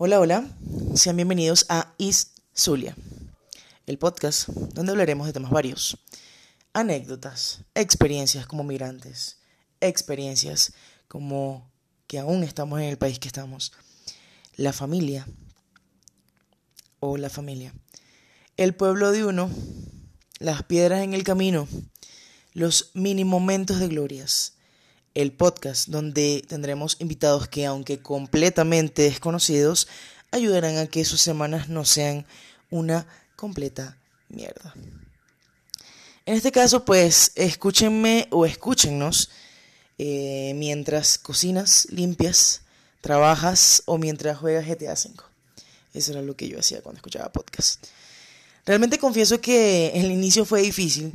Hola, hola, sean bienvenidos a Is Zulia, el podcast donde hablaremos de temas varios, anécdotas, experiencias como migrantes, experiencias como que aún estamos en el país que estamos, la familia o la familia, el pueblo de uno, las piedras en el camino, los mini momentos de glorias el podcast donde tendremos invitados que aunque completamente desconocidos, ayudarán a que sus semanas no sean una completa mierda. En este caso, pues escúchenme o escúchennos eh, mientras cocinas, limpias, trabajas o mientras juegas GTA V. Eso era lo que yo hacía cuando escuchaba podcast. Realmente confieso que el inicio fue difícil,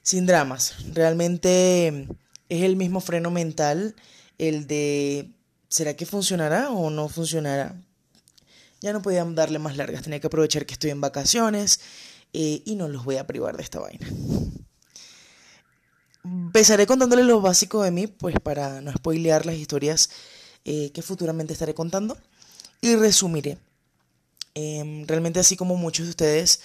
sin dramas. Realmente es el mismo freno mental, el de ¿será que funcionará o no funcionará? Ya no podía darle más largas, tenía que aprovechar que estoy en vacaciones eh, y no los voy a privar de esta vaina. Empezaré contándoles lo básico de mí, pues para no spoilear las historias eh, que futuramente estaré contando. Y resumiré. Em, realmente así como muchos de ustedes,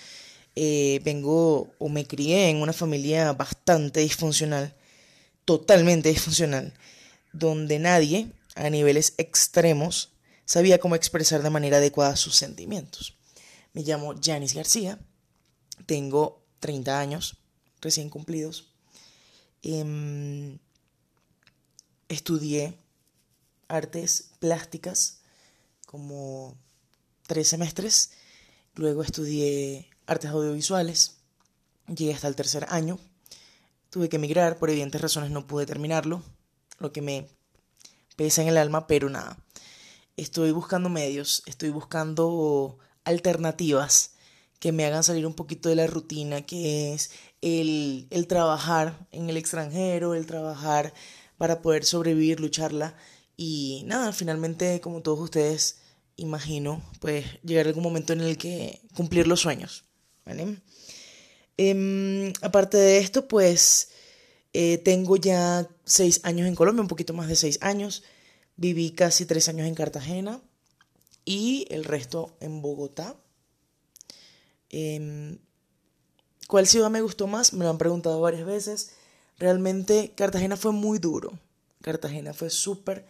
eh, vengo o me crié en una familia bastante disfuncional totalmente disfuncional, donde nadie, a niveles extremos, sabía cómo expresar de manera adecuada sus sentimientos. Me llamo Janice García, tengo 30 años recién cumplidos. Em, estudié artes plásticas como tres semestres, luego estudié artes audiovisuales, llegué hasta el tercer año, Tuve que emigrar, por evidentes razones no pude terminarlo, lo que me pesa en el alma, pero nada. Estoy buscando medios, estoy buscando alternativas que me hagan salir un poquito de la rutina, que es el, el trabajar en el extranjero, el trabajar para poder sobrevivir, lucharla. Y nada, finalmente, como todos ustedes, imagino, pues llegar algún momento en el que cumplir los sueños. ¿Vale? Em, aparte de esto, pues eh, tengo ya seis años en Colombia, un poquito más de seis años. Viví casi tres años en Cartagena y el resto en Bogotá. Em, ¿Cuál ciudad me gustó más? Me lo han preguntado varias veces. Realmente Cartagena fue muy duro. Cartagena fue súper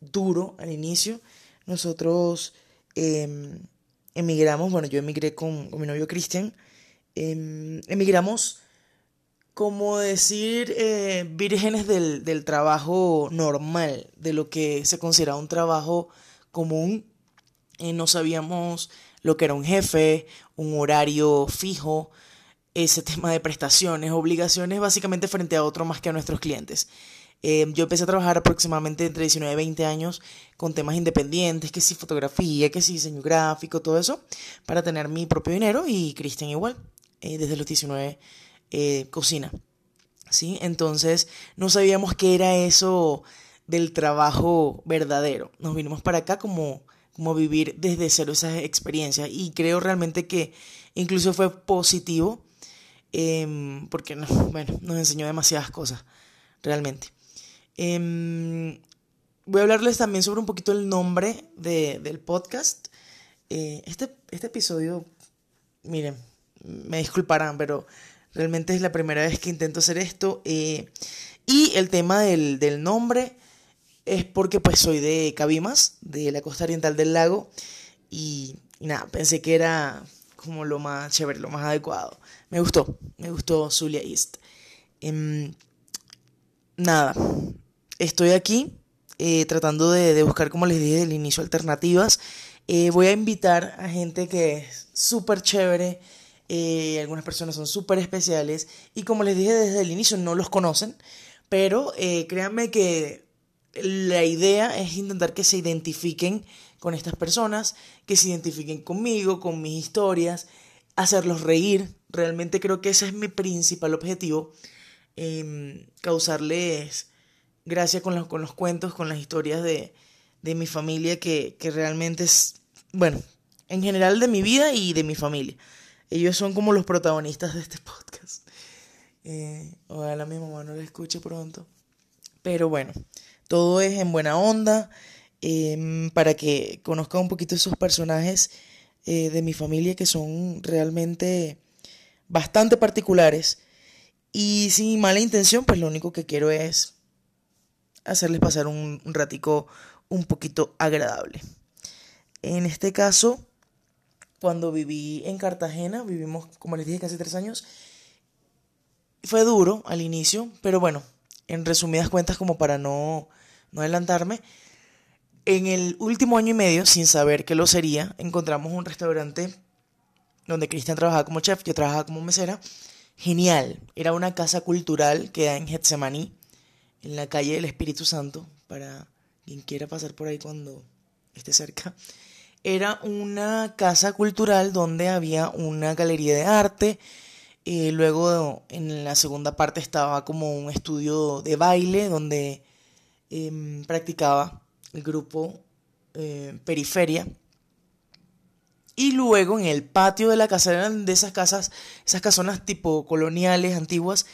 duro al inicio. Nosotros em, emigramos, bueno, yo emigré con, con mi novio Cristian Em, emigramos, como decir, eh, vírgenes del, del, trabajo normal, de lo que se considera un trabajo común. Eh, no sabíamos lo que era un jefe, un horario fijo, ese tema de prestaciones, obligaciones, básicamente frente a otro más que a nuestros clientes. Em, yo empecé a trabajar aproximadamente entre 19 y 20 años con temas independientes, que si fotografía, que si diseño gráfico, todo eso, para tener mi propio dinero y Cristian igual. Eh, desde los 19 eh, cocina. ¿sí? Entonces no sabíamos qué era eso del trabajo verdadero. Nos vinimos para acá como, como vivir desde cero esas experiencias y creo realmente que incluso fue positivo em, porque bueno, nos enseñó demasiadas cosas, realmente. Em, voy a hablarles también sobre un poquito el nombre del podcast. Eh, este, este episodio, miren, me disculparán, pero realmente es la primera vez que intento hacer esto. Eh, y el tema del, del, nombre es porque pues soy de Cabimas, de la costa oriental del lago, y, nada, pensé que era como lo más chévere, lo más adecuado. Me gustó, me gustó Zulia East. Em, nada, estoy aquí eh, tratando de, de, buscar, como les dije, del inicio alternativas. Eh, voy a invitar a gente que es súper chévere, eh, algunas personas son súper especiales y como les dije desde el inicio no los conocen, pero eh, créanme que la idea es intentar que se identifiquen con estas personas, que se identifiquen conmigo, con mis historias, hacerlos reír. Realmente creo que ese es mi principal objetivo, em, causarles gracia con los, con los cuentos, con las historias de, de mi familia, que, que realmente es, bueno, en general de mi vida y de mi familia. Ellos son como los protagonistas de este podcast. Eh, ojalá mi mamá no lo escuche pronto. Pero bueno, todo es en buena onda. em, para que conozca un poquito esos personajes eh, de mi familia que son realmente bastante particulares. Y sin mala intención, pues lo único que quiero es hacerles pasar un, un ratico un poquito agradable. En este caso, cuando viví en Cartagena, vivimos, como les dije, casi tres años, fue duro al inicio, pero bueno, en resumidas cuentas, como para no, no adelantarme, en el último año y medio, sin saber que lo sería, encontramos un restaurante donde Cristian trabajaba como chef, yo trabajaba como mesera. Genial, era una casa cultural que da en Getsemaní, en la calle del Espíritu Santo, para quien quiera pasar por ahí cuando esté cerca. Era una casa cultural donde había una galería de arte, eh, luego en la segunda parte estaba como un estudio de baile donde em, practicaba el grupo eh, Periferia. Y luego en el patio de la casa eran de esas casas, esas casonas tipo coloniales, antiguas.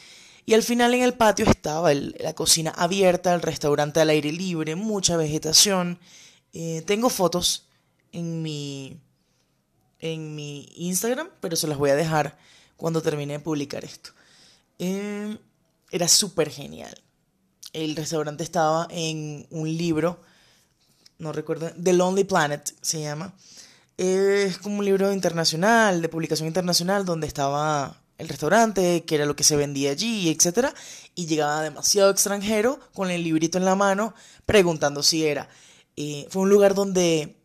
Y al final en el patio estaba la cocina abierta, el restaurante al aire libre, mucha vegetación. Eh, tengo fotos en mi, en mi Instagram, pero se las voy a dejar cuando termine de publicar esto. Eh, era súper genial. El restaurante estaba en un libro, no recuerdo, The Lonely Planet se llama. Es como un libro internacional, de publicación internacional, donde estaba el restaurante, que era lo que se vendía allí, etc. Y llegaba demasiado extranjero con el librito en la mano, preguntando si era. Eh, fue un lugar donde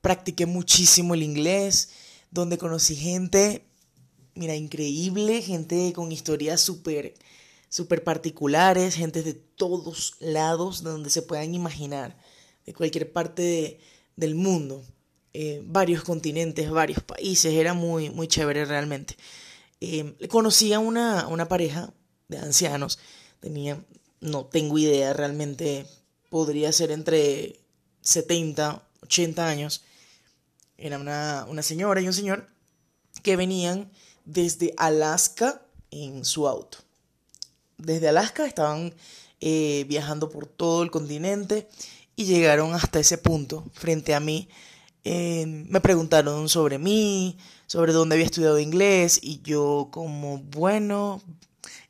practiqué muchísimo el inglés, donde conocí gente mira, increíble, gente con historias súper, súper particulares, gente de todos lados, de donde se puedan imaginar, de cualquier parte del mundo, eh, varios continentes, varios países, era muy, muy chévere realmente. Eh, conocí a una, una pareja de ancianos, tenía, no tengo idea, realmente podría ser entre 70, 80 años, era una, una señora y un señor que venían desde Alaska en su auto. Desde Alaska estaban eh, viajando por todo el continente y llegaron hasta ese punto frente a mí. Me preguntaron sobre mí, sobre dónde había estudiado inglés y yo como, bueno,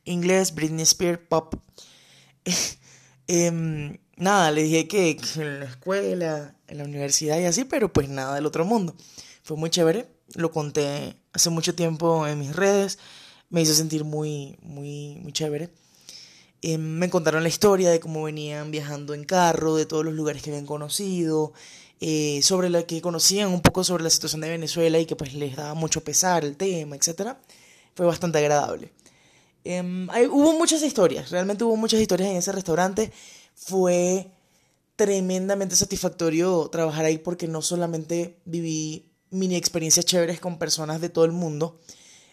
inglés, Britney Spears, pop. Em, nada, le dije que, en la escuela, en la universidad y así, pero pues nada del otro mundo. Fue muy chévere, lo conté hace mucho tiempo en mis redes, me hizo sentir muy, muy, muy chévere. Eh, me contaron la historia de cómo venían viajando en carro, de todos los lugares que habían conocido, eh, sobre la que conocían un poco sobre la situación de Venezuela y que pues les daba mucho pesar el tema, etc. Fue bastante agradable. Em, hubo muchas historias, realmente hubo muchas historias en ese restaurante. Fue tremendamente satisfactorio trabajar ahí porque no solamente viví mini experiencias chéveres con personas de todo el mundo.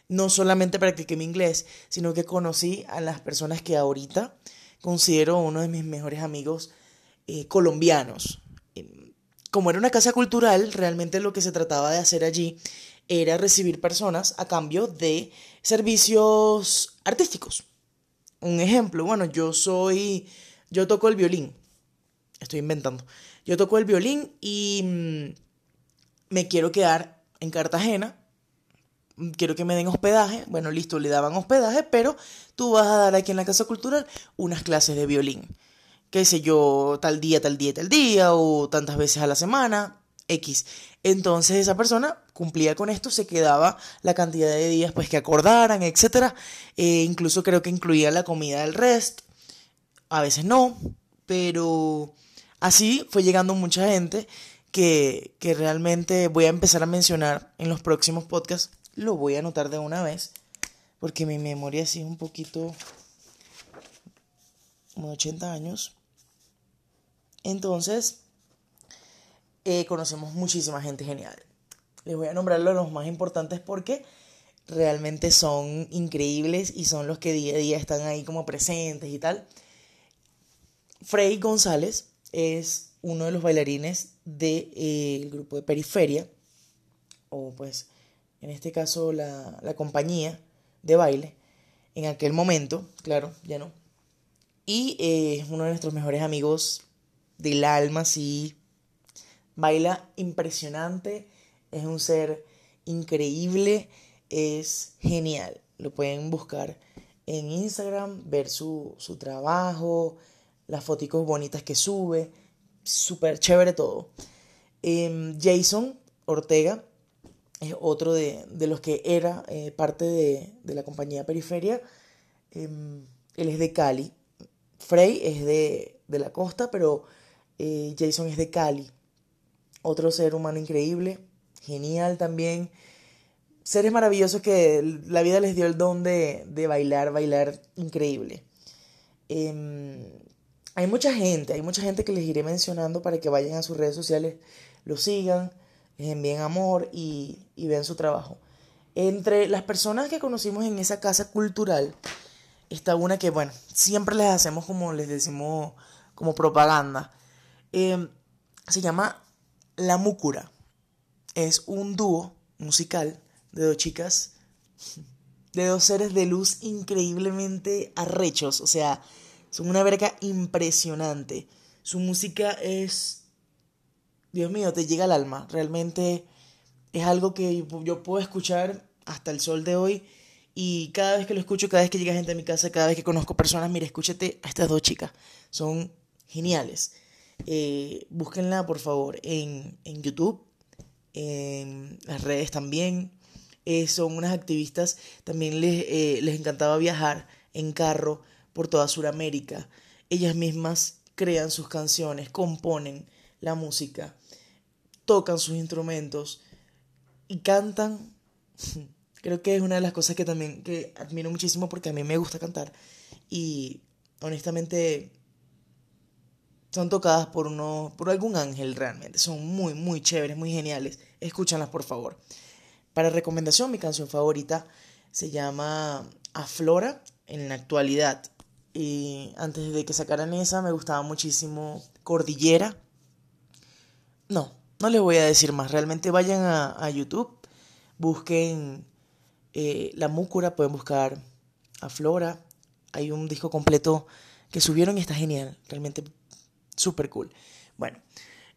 No solamente practiqué mi inglés, sino que conocí a las personas que ahorita considero uno de mis mejores amigos eh, colombianos. Em, como era una casa cultural, realmente lo que se trataba de hacer allí era recibir personas a cambio de servicios artísticos. Un ejemplo, bueno, yo soy, yo toco el violín, estoy inventando, yo toco el violín y mm, me quiero quedar en Cartagena, quiero que me den hospedaje, bueno, listo, le daban hospedaje, pero tú vas a dar aquí en la Casa Cultural unas clases de violín, qué sé yo, tal día, tal día, tal día, o tantas veces a la semana, X. Entonces esa persona cumplía con esto, se quedaba la cantidad de días pues que acordaran, etc. Eh, incluso creo que incluía la comida del rest, a veces no, pero así fue llegando mucha gente que, realmente voy a empezar a mencionar en los próximos podcasts. Lo voy a anotar de una vez, porque mi memoria sí es un poquito como de 80 años. Entonces, eh, conocemos muchísima gente genial. Les voy a nombrar los más importantes porque realmente son increíbles y son los que día a día están ahí como presentes y tal. Frey González es uno de los bailarines del eh, grupo de Periferia, o pues en este caso la, compañía de baile, en aquel momento, claro, ya no. Y eh, es uno de nuestros mejores amigos del alma, sí, Baila impresionante, es un ser increíble, es genial. Lo pueden buscar en Instagram, ver su, su trabajo, las fotos bonitas que sube, súper chévere todo. Em, Jason Ortega es otro de, los que era eh, parte de, la compañía Periferia. Em, él es de Cali. Frey es de, la costa, pero eh, Jason es de Cali. Otro ser humano increíble, genial también. Seres maravillosos que la vida les dio el don de, bailar, bailar increíble. Hay mucha gente, hay mucha gente que les iré mencionando para que vayan a sus redes sociales, lo sigan, les envíen amor y, y vean su trabajo. Entre las personas que conocimos en esa casa cultural, está una que, bueno, siempre les hacemos como les decimos, como propaganda. Em, se llama La Múcura. Es un dúo musical de dos chicas, de dos seres de luz increíblemente arrechos. O sea, son una verga impresionante. Su música es. Dios mío, te llega al alma. Realmente es algo que yo puedo escuchar hasta el sol de hoy y cada vez que lo escucho, cada vez que llega gente a mi casa, cada vez que conozco personas, mira, escúchate a estas dos chicas. Son geniales. Eh, búsquenla, por favor, en, YouTube, en las redes también. Eh, son unas activistas, también les, eh, les encantaba viajar en carro por toda Sudamérica. Ellas mismas crean sus canciones, componen la música, tocan sus instrumentos y cantan Creo que es una de las cosas que también que admiro muchísimo porque a mí me gusta cantar y honestamente son tocadas por por algún ángel realmente. Son muy muy chéveres, muy geniales. Escúchanlas por favor. Para recomendación, mi canción favorita se llama Aflora en la actualidad. Y antes de que sacaran esa me gustaba muchísimo Cordillera. No, no les voy a decir más. Realmente vayan a, a YouTube, busquen eh, la Múcura, pueden buscar a Flora. Hay un disco completo que subieron y está genial, realmente súper cool. Bueno,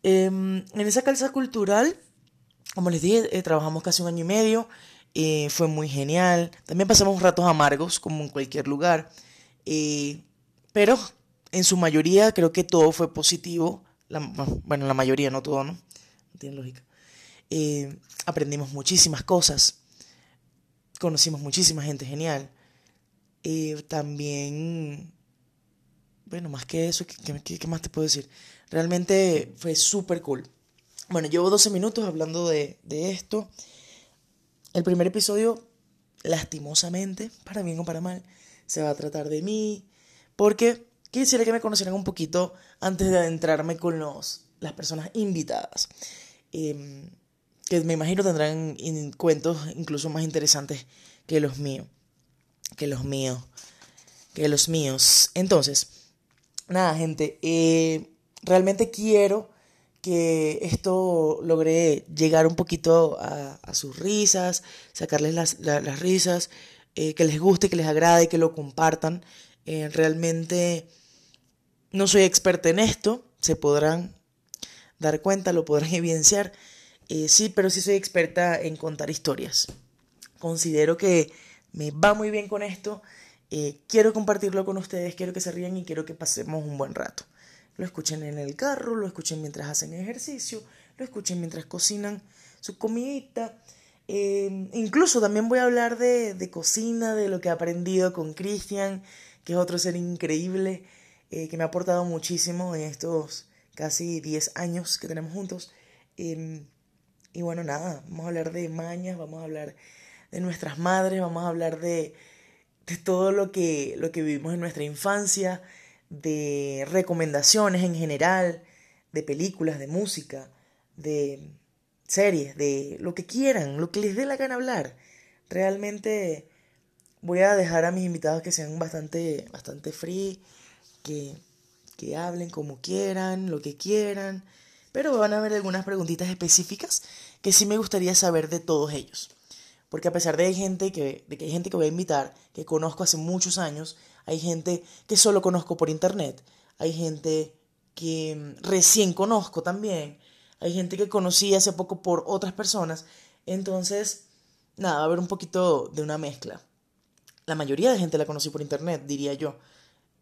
em, en esa calza cultural, como les dije, eh, trabajamos casi un año y medio. Eh, fue muy genial. También pasamos ratos amargos, como en cualquier lugar. Pero en su mayoría creo que todo fue positivo. bueno, la mayoría, no todo, ¿no? No tiene lógica. aprendimos muchísimas cosas conocimos muchísima gente genial. Y también, bueno, más que eso, ¿qué, más te puedo decir? Realmente fue súper cool. Bueno, llevo 12 minutos hablando de, de esto. El primer episodio, lastimosamente, para bien o para mal, se va a tratar de mí. Porque quisiera que me conocieran un poquito antes de adentrarme con los, las personas invitadas. Eh, que me imagino tendrán cuentos incluso más interesantes que los míos. Que los míos. Que los míos. Entonces, nada, gente. Eh, realmente quiero que esto logre llegar un poquito a, sus risas, sacarles las, risas, eh, que les guste, que les agrade, que lo compartan. Eh, realmente no soy experta en esto, se podrán dar cuenta, lo podrán evidenciar. Eh, sí, pero sí soy experta en contar historias. Considero que me va muy bien con esto. Eh, quiero compartirlo con ustedes, quiero que se rían y quiero que pasemos un buen rato. Lo escuchen en el carro, lo escuchen mientras hacen ejercicio, lo escuchen mientras cocinan su comidita. Eh, incluso también voy a hablar de, de, cocina, de lo que he aprendido con Cristian, que es otro ser increíble, que me ha aportado muchísimo en estos casi 10 años que tenemos juntos. Em, y bueno, nada, vamos a hablar de mañas, vamos a hablar de nuestras madres, vamos a hablar de, de todo lo que, lo que vivimos en nuestra infancia, de recomendaciones en general, de películas, de música, de series, de lo que quieran, lo que les dé la gana hablar. Realmente voy a dejar a mis invitados que sean bastante, bastante free, que, que hablen como quieran, lo que quieran, pero van a haber algunas preguntitas específicas que sí me gustaría saber de todos ellos. Porque a pesar de, gente que, de que hay gente que voy a invitar, que conozco hace muchos años, hay gente que solo conozco por internet, hay gente que recién conozco también, hay gente que conocí hace poco por otras personas. Entonces, nada, va a haber un poquito de una mezcla. La mayoría de gente la conocí por internet, diría yo.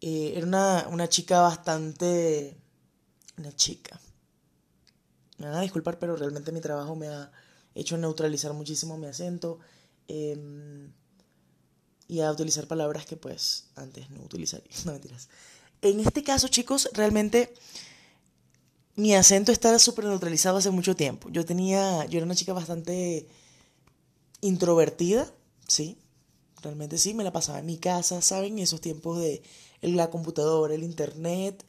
Eh, era una, una chica bastante... Una chica. Me van a disculpar, pero realmente mi trabajo me ha hecho neutralizar muchísimo mi acento. Em, y a utilizar palabras que pues antes no utilizaría. No mentiras. En este caso, chicos, realmente mi acento está súper neutralizado hace mucho tiempo. Yo tenía, yo era una chica bastante introvertida, sí, realmente sí, me la pasaba en mi casa, ¿saben? Esos tiempos de la computadora, el internet,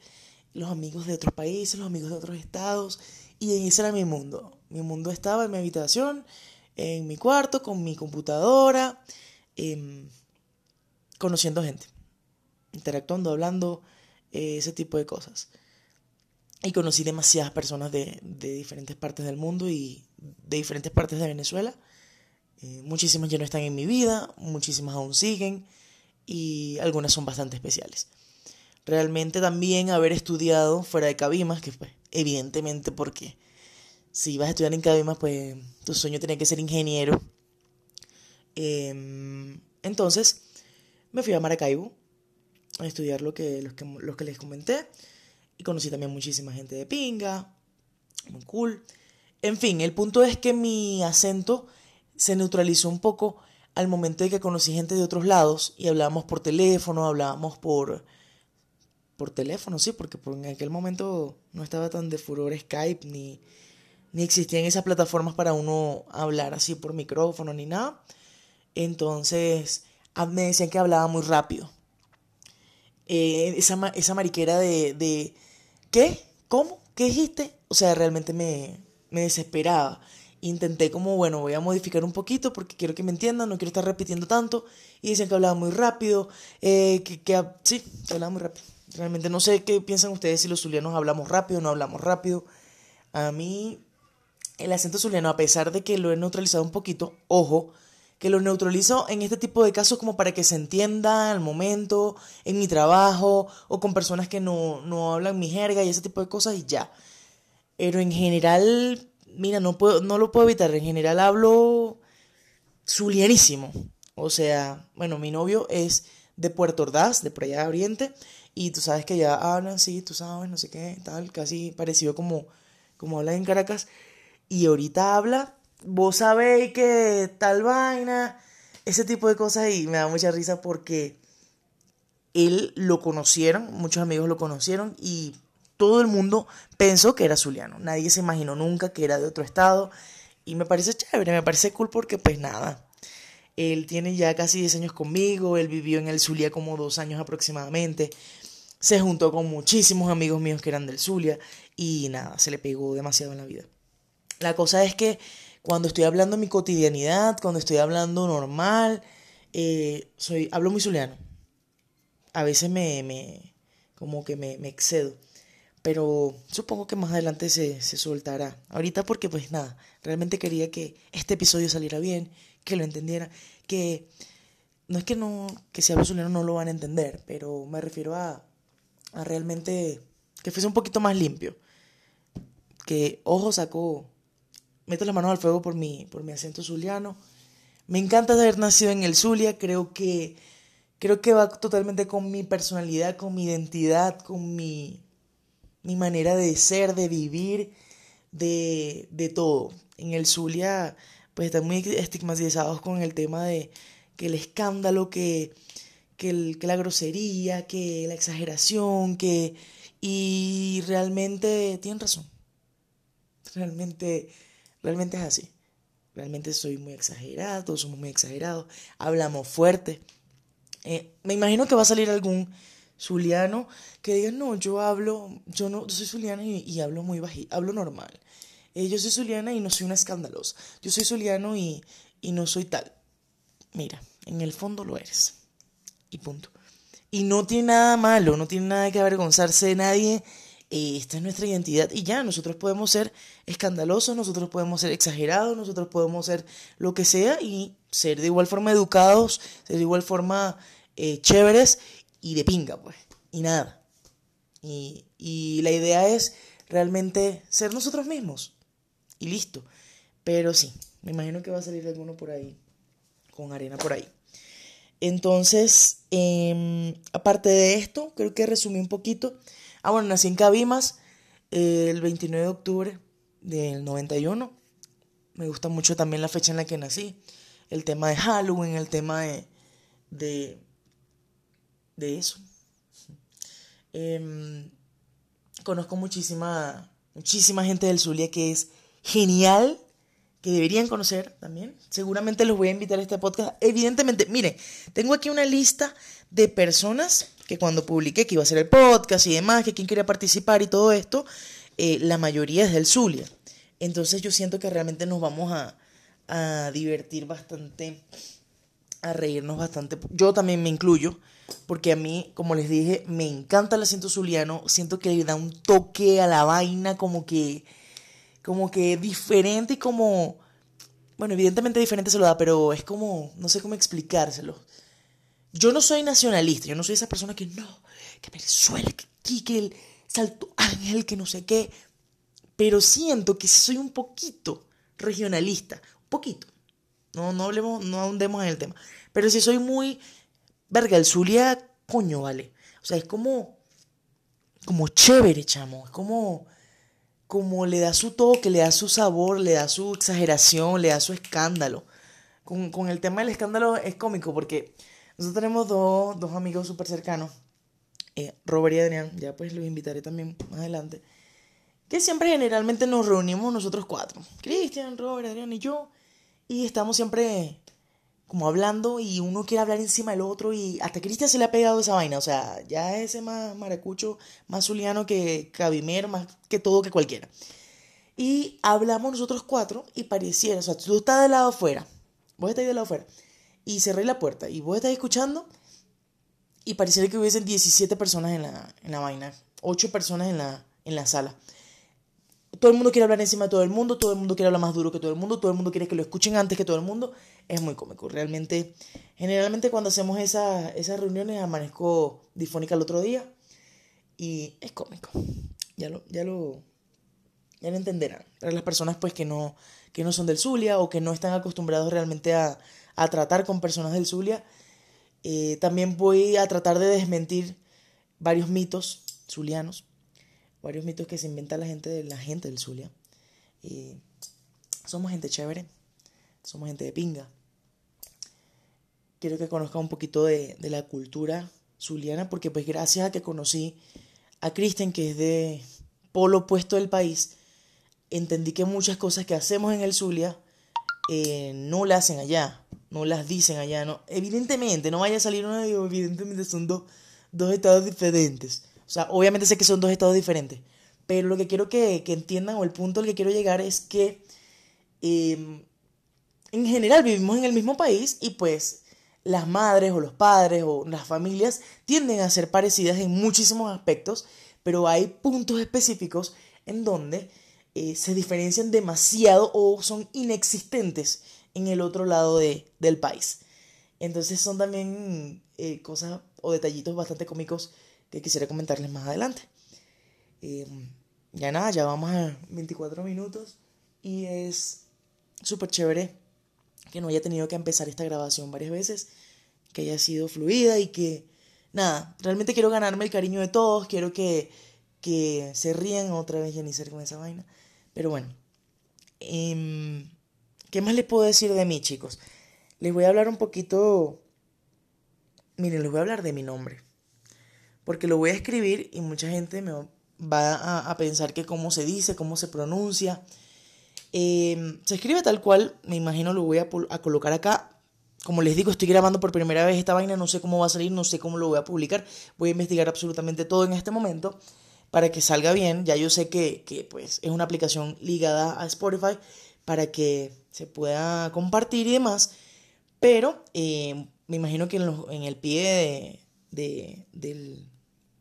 los amigos de otros países, los amigos de otros estados, y ese era mi mundo. Mi mundo estaba en mi habitación, en mi cuarto, con mi computadora, em, conociendo gente, interactuando, hablando, eh, ese tipo de cosas. Y conocí demasiadas personas de, de, diferentes partes del mundo y de diferentes partes de Venezuela. Eh, muchísimas ya no están en mi vida, muchísimas aún siguen y algunas son bastante especiales. Realmente también haber estudiado fuera de Cabimas, que fue evidentemente porque si vas a estudiar en Cabimas, pues tu sueño tenía que ser ingeniero. Em, entonces me fui a Maracaibo a estudiar lo que, los, que, los que les comenté. Y conocí también muchísima gente de pinga. Muy cool. En fin, el punto es que mi acento se neutralizó un poco al momento de que conocí gente de otros lados y hablábamos por teléfono, hablábamos por por teléfono, sí, porque en aquel momento no estaba tan de furor Skype ni ni existían esas plataformas para uno hablar así por micrófono ni nada. Entonces, me decían que hablaba muy rápido. Eh, esa, esa mariquera de, ¿qué? ¿Cómo? ¿Qué dijiste? O sea, realmente me, me desesperaba. Intenté como, bueno, voy a modificar un poquito porque quiero que me entiendan, no quiero estar repitiendo tanto. Y dicen que hablaba muy rápido, eh, que, que, sí, que hablaba muy rápido. Realmente no sé qué piensan ustedes si los zulianos hablamos rápido o no hablamos rápido. A mí, el acento zuliano, a pesar de que lo he neutralizado un poquito, ojo, que lo neutralizo en este tipo de casos como para que se entienda al momento, en mi trabajo, o con personas que no, no hablan mi jerga y ese tipo de cosas y ya. Pero en general, mira, no, puedo, no lo puedo evitar, en general hablo zulianísimo. O sea, bueno, mi novio es de Puerto Ordaz, de por allá de Oriente, y tú sabes que ya hablan, sí, tú sabes, no sé qué, tal, casi parecido como, como hablan en Caracas, y ahorita habla vos sabéis que tal vaina, ese tipo de cosas y me da mucha risa porque él lo conocieron, muchos amigos lo conocieron y todo el mundo pensó que era zuliano. Nadie se imaginó nunca que era de otro estado y me parece chévere, me parece cool porque pues nada. Él tiene ya casi 10 años conmigo, él vivió en el Zulia como dos años aproximadamente. Se juntó con muchísimos amigos míos que eran del Zulia y nada, se le pegó demasiado en la vida. La cosa es que cuando estoy hablando mi cotidianidad, cuando estoy hablando normal, eh, soy, hablo muy zuliano. A veces me, me como que me, excedo. Pero supongo que más adelante se, se soltará. Ahorita porque pues nada, realmente quería que este episodio saliera bien, que lo entendiera, que no es que no, que si hablo zuliano no lo van a entender, pero me refiero a, a realmente que fuese un poquito más limpio. Que ojo sacó meto las manos al fuego por mi, por mi acento zuliano. Me encanta haber nacido en el Zulia, creo que, creo que va totalmente con mi personalidad, con mi identidad, con mi, mi manera de ser, de vivir, de, de todo. En el Zulia, pues están muy estigmatizados con el tema de que el escándalo, que, que, el, que la grosería, que la exageración, que... Y realmente tienen razón. Realmente Realmente es así. Realmente soy muy exagerado, todos somos muy exagerados, hablamos fuerte. Eh, me imagino que va a salir algún zuliano que diga, no, yo hablo, yo no, soy zuliano y, hablo muy bajito, hablo normal. Eh, yo soy zuliana y no soy una escandalosa. Yo soy zuliano y, y no soy tal. Mira, en el fondo lo eres. Y punto. Y no tiene nada malo, no tiene nada que avergonzarse de nadie esta es nuestra identidad y ya, nosotros podemos ser escandalosos, nosotros podemos ser exagerados, nosotros podemos ser lo que sea y ser de igual forma educados, ser de igual forma eh, chéveres y de pinga, pues, y nada. Y, y la idea es realmente ser nosotros mismos, y listo. Pero sí, me imagino que va a salir alguno por ahí, con arena por ahí. Entonces, em, aparte de esto, creo que resumí un poquito. Ah, bueno, nací en Cabimas eh, el 29 de octubre del 91. Me gusta mucho también la fecha en la que nací. El tema de Halloween, el tema de, de, de eso. Em, conozco muchísima, muchísima gente del Zulia que es genial que deberían conocer también. Seguramente los voy a invitar a este podcast. Evidentemente, miren, tengo aquí una lista de personas que cuando publiqué que iba a ser el podcast y demás, que quien quería participar y todo esto, eh, la mayoría es del Zulia. Entonces yo siento que realmente nos vamos a, a divertir bastante, a reírnos bastante. Yo también me incluyo, porque a mí, como les dije, me encanta el acento zuliano. Siento que le da un toque a la vaina como que como que diferente y como, bueno, evidentemente diferente se lo da, pero es como, no sé cómo explicárselo. Yo no soy nacionalista, yo no soy esa persona que no, que Venezuela, que, que el Salto Ángel, que no sé qué, pero siento que soy un poquito regionalista, un poquito. No, no hablemos, no ahondemos en el tema. Pero si soy muy, verga, el Zulia, coño, vale. O sea, es como, como chévere, chamo. Es como, como le da su toque, le da su sabor, le da su exageración, le da su escándalo. Con, el tema del escándalo es cómico porque nosotros tenemos dos, dos amigos súper cercanos, eh, Robert y Adrián, ya pues los invitaré también más adelante, que siempre generalmente nos reunimos nosotros cuatro, Cristian, Robert, Adrián y yo, y estamos siempre como hablando y uno quiere hablar encima del otro y hasta Cristian se le ha pegado esa vaina, o sea, ya ese más maracucho, más zuliano que Cabimer, más que todo que cualquiera. Y hablamos nosotros cuatro y pareciera, o sea, tú estás del lado afuera, vos estás del lado afuera y cerré la puerta y vos estás escuchando y pareciera que hubiesen 17 personas en la, en la vaina, 8 personas en la, en la sala todo el mundo quiere hablar encima de todo el mundo, todo el mundo quiere hablar más duro que todo el mundo, todo el mundo quiere que lo escuchen antes que todo el mundo. Es muy cómico. Realmente, generalmente cuando hacemos esa, esas reuniones amanezco difónica el otro día y es cómico. Ya lo, ya lo, ya lo entenderán. Para las personas pues que no, que no son del Zulia o que no están acostumbrados realmente a, a tratar con personas del Zulia, eh, también voy a tratar de desmentir varios mitos zulianos varios mitos que se inventa la gente la gente del Zulia. Y somos gente chévere, somos gente de pinga. Quiero que conozca un poquito de, de la cultura zuliana, porque pues gracias a que conocí a Kristen, que es de polo opuesto del país, entendí que muchas cosas que hacemos en el Zulia eh, no las hacen allá, no las dicen allá. No. Evidentemente, no vaya a salir una evidentemente son dos, dos estados diferentes. O sea, obviamente sé que son dos estados diferentes, pero lo que quiero que, entiendan o el punto al que quiero llegar es que em, en general vivimos en el mismo país y pues las madres o los padres o las familias tienden a ser parecidas en muchísimos aspectos, pero hay puntos específicos en donde eh, se diferencian demasiado o son inexistentes en el otro lado del país. Entonces son también eh, cosas o detallitos bastante cómicos que quisiera comentarles más adelante. Eh, ya nada, ya vamos a 24 minutos y es súper chévere que no haya tenido que empezar esta grabación varias veces, que haya sido fluida y que, nada, realmente quiero ganarme el cariño de todos, quiero que, que se rían otra vez Janicer con esa vaina. Pero bueno, em, ¿qué más les puedo decir de mí, chicos? Les voy a hablar un poquito, miren, les voy a hablar de mi nombre porque lo voy a escribir y mucha gente me va a, pensar que cómo se dice, cómo se pronuncia. Em, se escribe tal cual, me imagino lo voy a, colocar acá. Como les digo, estoy grabando por primera vez esta vaina, no sé cómo va a salir, no sé cómo lo voy a publicar. Voy a investigar absolutamente todo en este momento para que salga bien. Ya yo sé que, que pues, es una aplicación ligada a Spotify para que se pueda compartir y demás. Pero em, me imagino que en, el pie de, del,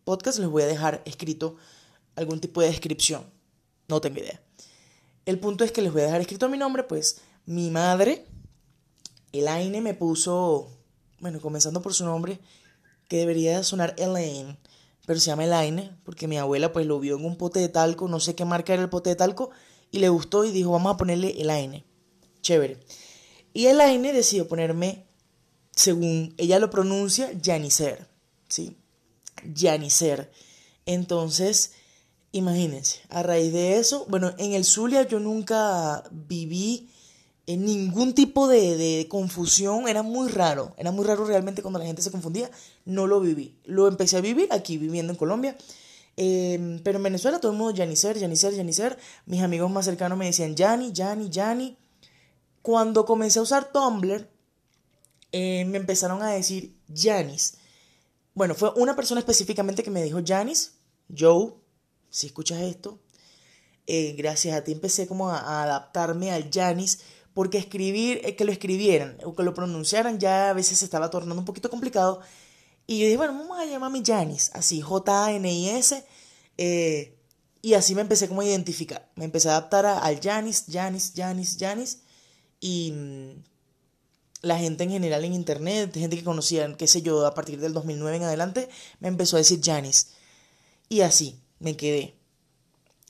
podcast les voy a dejar escrito algún tipo de descripción. No tengo idea. El punto es que les voy a dejar escrito mi nombre, pues mi madre, Elaine, me puso, bueno, comenzando por su nombre, que debería sonar Elaine, pero se llama Elaine, porque mi abuela pues lo vio en un pote de talco, no sé qué marca era el pote de talco, y le gustó y dijo, vamos a ponerle Elaine. Chévere. Y Elaine decidió ponerme, según ella lo pronuncia, Janicer. ¿Sí? Janicer. Entonces, imagínense, a raíz de eso, bueno, en el Zulia yo nunca viví en ningún tipo de, confusión, era muy raro, era muy raro realmente cuando la gente se confundía, no lo viví. Lo empecé a vivir aquí, viviendo en Colombia. Em, pero en Venezuela todo el mundo Janicer, Janicer, Janicer. Mis amigos más cercanos me decían Jani, Jani, Jani. Cuando comencé a usar Tumblr, eh, me empezaron a decir Janis. Bueno, fue una persona específicamente que me dijo Janis, Joe, si escuchas esto. Eh, gracias a ti empecé como a, adaptarme al Janis, porque escribir, eh, que lo escribieran o que lo pronunciaran ya a veces se estaba tornando un poquito complicado. Y yo dije, bueno, vamos a llamarme Janis, así, J-A-N-I-S. y así me empecé como a identificar. Me empecé a adaptar al Janis, Janis, Janis, Janis. Y mm, la gente en general en internet, gente que conocía, qué sé yo, a partir del 2009 en adelante, me empezó a decir Janis. Y así me quedé.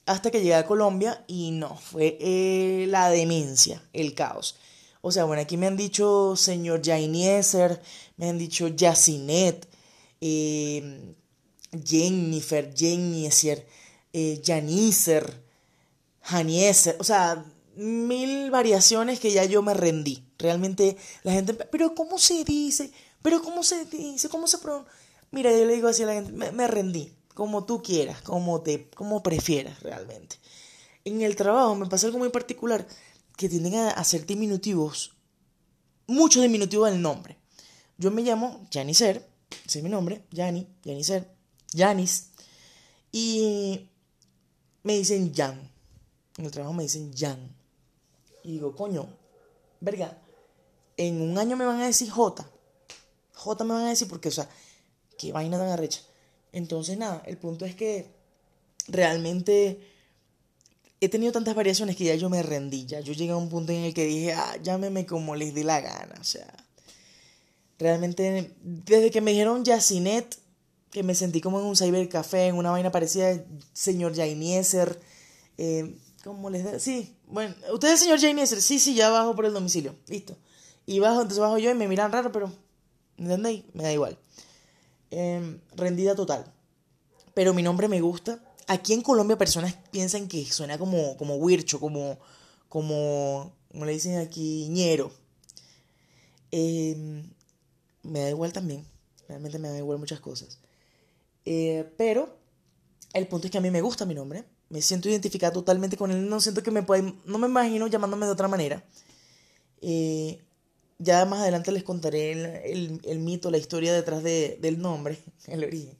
Hasta que llegué a Colombia y no, fue eh, la demencia, el caos. O sea, bueno, aquí me han dicho señor Jainieser, me han dicho Yacinet, eh, Jennifer, Jennifer, eh, Janieser, Janieser, o sea, mil variaciones que ya yo me rendí. Realmente la gente, pero ¿cómo se dice? ¿Pero cómo se dice? ¿Cómo se pronuncia? Mira, yo le digo así a la gente, me, rendí, como tú quieras, como, te, como prefieras realmente. En el trabajo me pasa algo muy particular, que tienden a hacer diminutivos, muchos diminutivos del nombre. Yo me llamo Janicer, ese es mi nombre, Jani, Janicer, Janis, y me dicen Jan. En el trabajo me dicen Jan. Y digo, coño, verga, en un año me van a decir J. J me van a decir porque, o sea, qué vaina tan arrecha. Entonces, nada, el punto es que realmente he tenido tantas variaciones que ya yo me rendí. Ya yo llegué a un punto en el que dije, ah, llámeme como les dé la gana. O sea, realmente, desde que me dijeron Yacinet, que me sentí como en un cybercafé, en una vaina parecida, señor Jainieser, eh, ¿Cómo les da? Sí, bueno, usted es señor Jane Sí, sí, ya bajo por el domicilio. Listo. Y bajo, entonces bajo yo y me miran raro, pero. ¿Entendéis? Me da igual. Em, rendida total. Pero mi nombre me gusta. Aquí en Colombia personas piensan que suena como, como wircho, como, como, como le dicen aquí, ñero. Em, me da igual también. Realmente me da igual muchas cosas. Eh, pero el punto es que a mí me gusta mi nombre me siento identificada totalmente con él, no siento que me pueda, no me imagino llamándome de otra manera. Eh, ya más adelante les contaré el, mito, la historia detrás del nombre, el origen.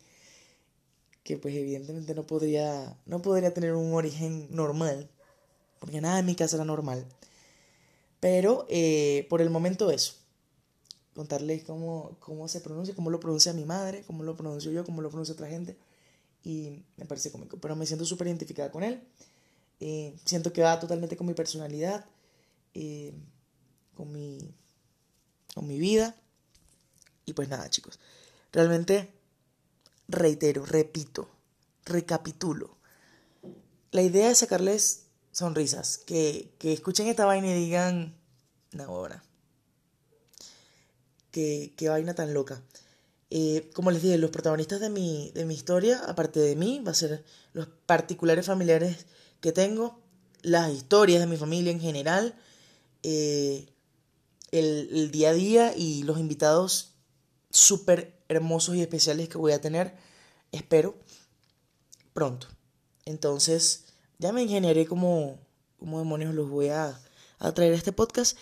Que pues evidentemente no podría, no podría tener un origen normal, porque nada en mi casa era normal. Pero eh, por el momento eso. Contarles cómo, cómo se pronuncia, cómo lo pronuncia mi madre, cómo lo pronuncio yo, cómo lo pronuncia otra gente y me parece cómico, pero me siento súper identificada con él. Eh, siento que va totalmente con mi personalidad, eh, con, mi, con mi vida. Y pues nada, chicos. Realmente reitero, repito, recapitulo. La idea es sacarles sonrisas, que, que escuchen esta vaina y digan, no, ahora. Qué, qué vaina tan loca. Eh, como les dije, los protagonistas de mi, de mi historia, aparte de mí, va a ser los particulares familiares que tengo, las historias de mi familia en general, eh, el, el, día a día y los invitados súper hermosos y especiales que voy a tener, espero, pronto. Entonces, ya me ingeniaré como, como demonios los voy a, traer a este podcast.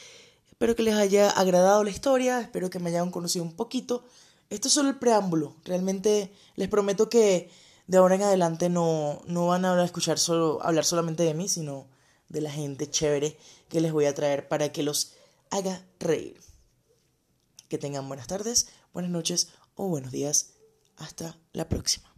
Espero que les haya agradado la historia, espero que me hayan conocido un poquito esto es solo el preámbulo. Realmente les prometo que de ahora en adelante no, no van a escuchar solo, hablar solamente de mí, sino de la gente chévere que les voy a traer para que los haga reír. Que tengan buenas tardes, buenas noches o buenos días. Hasta la próxima.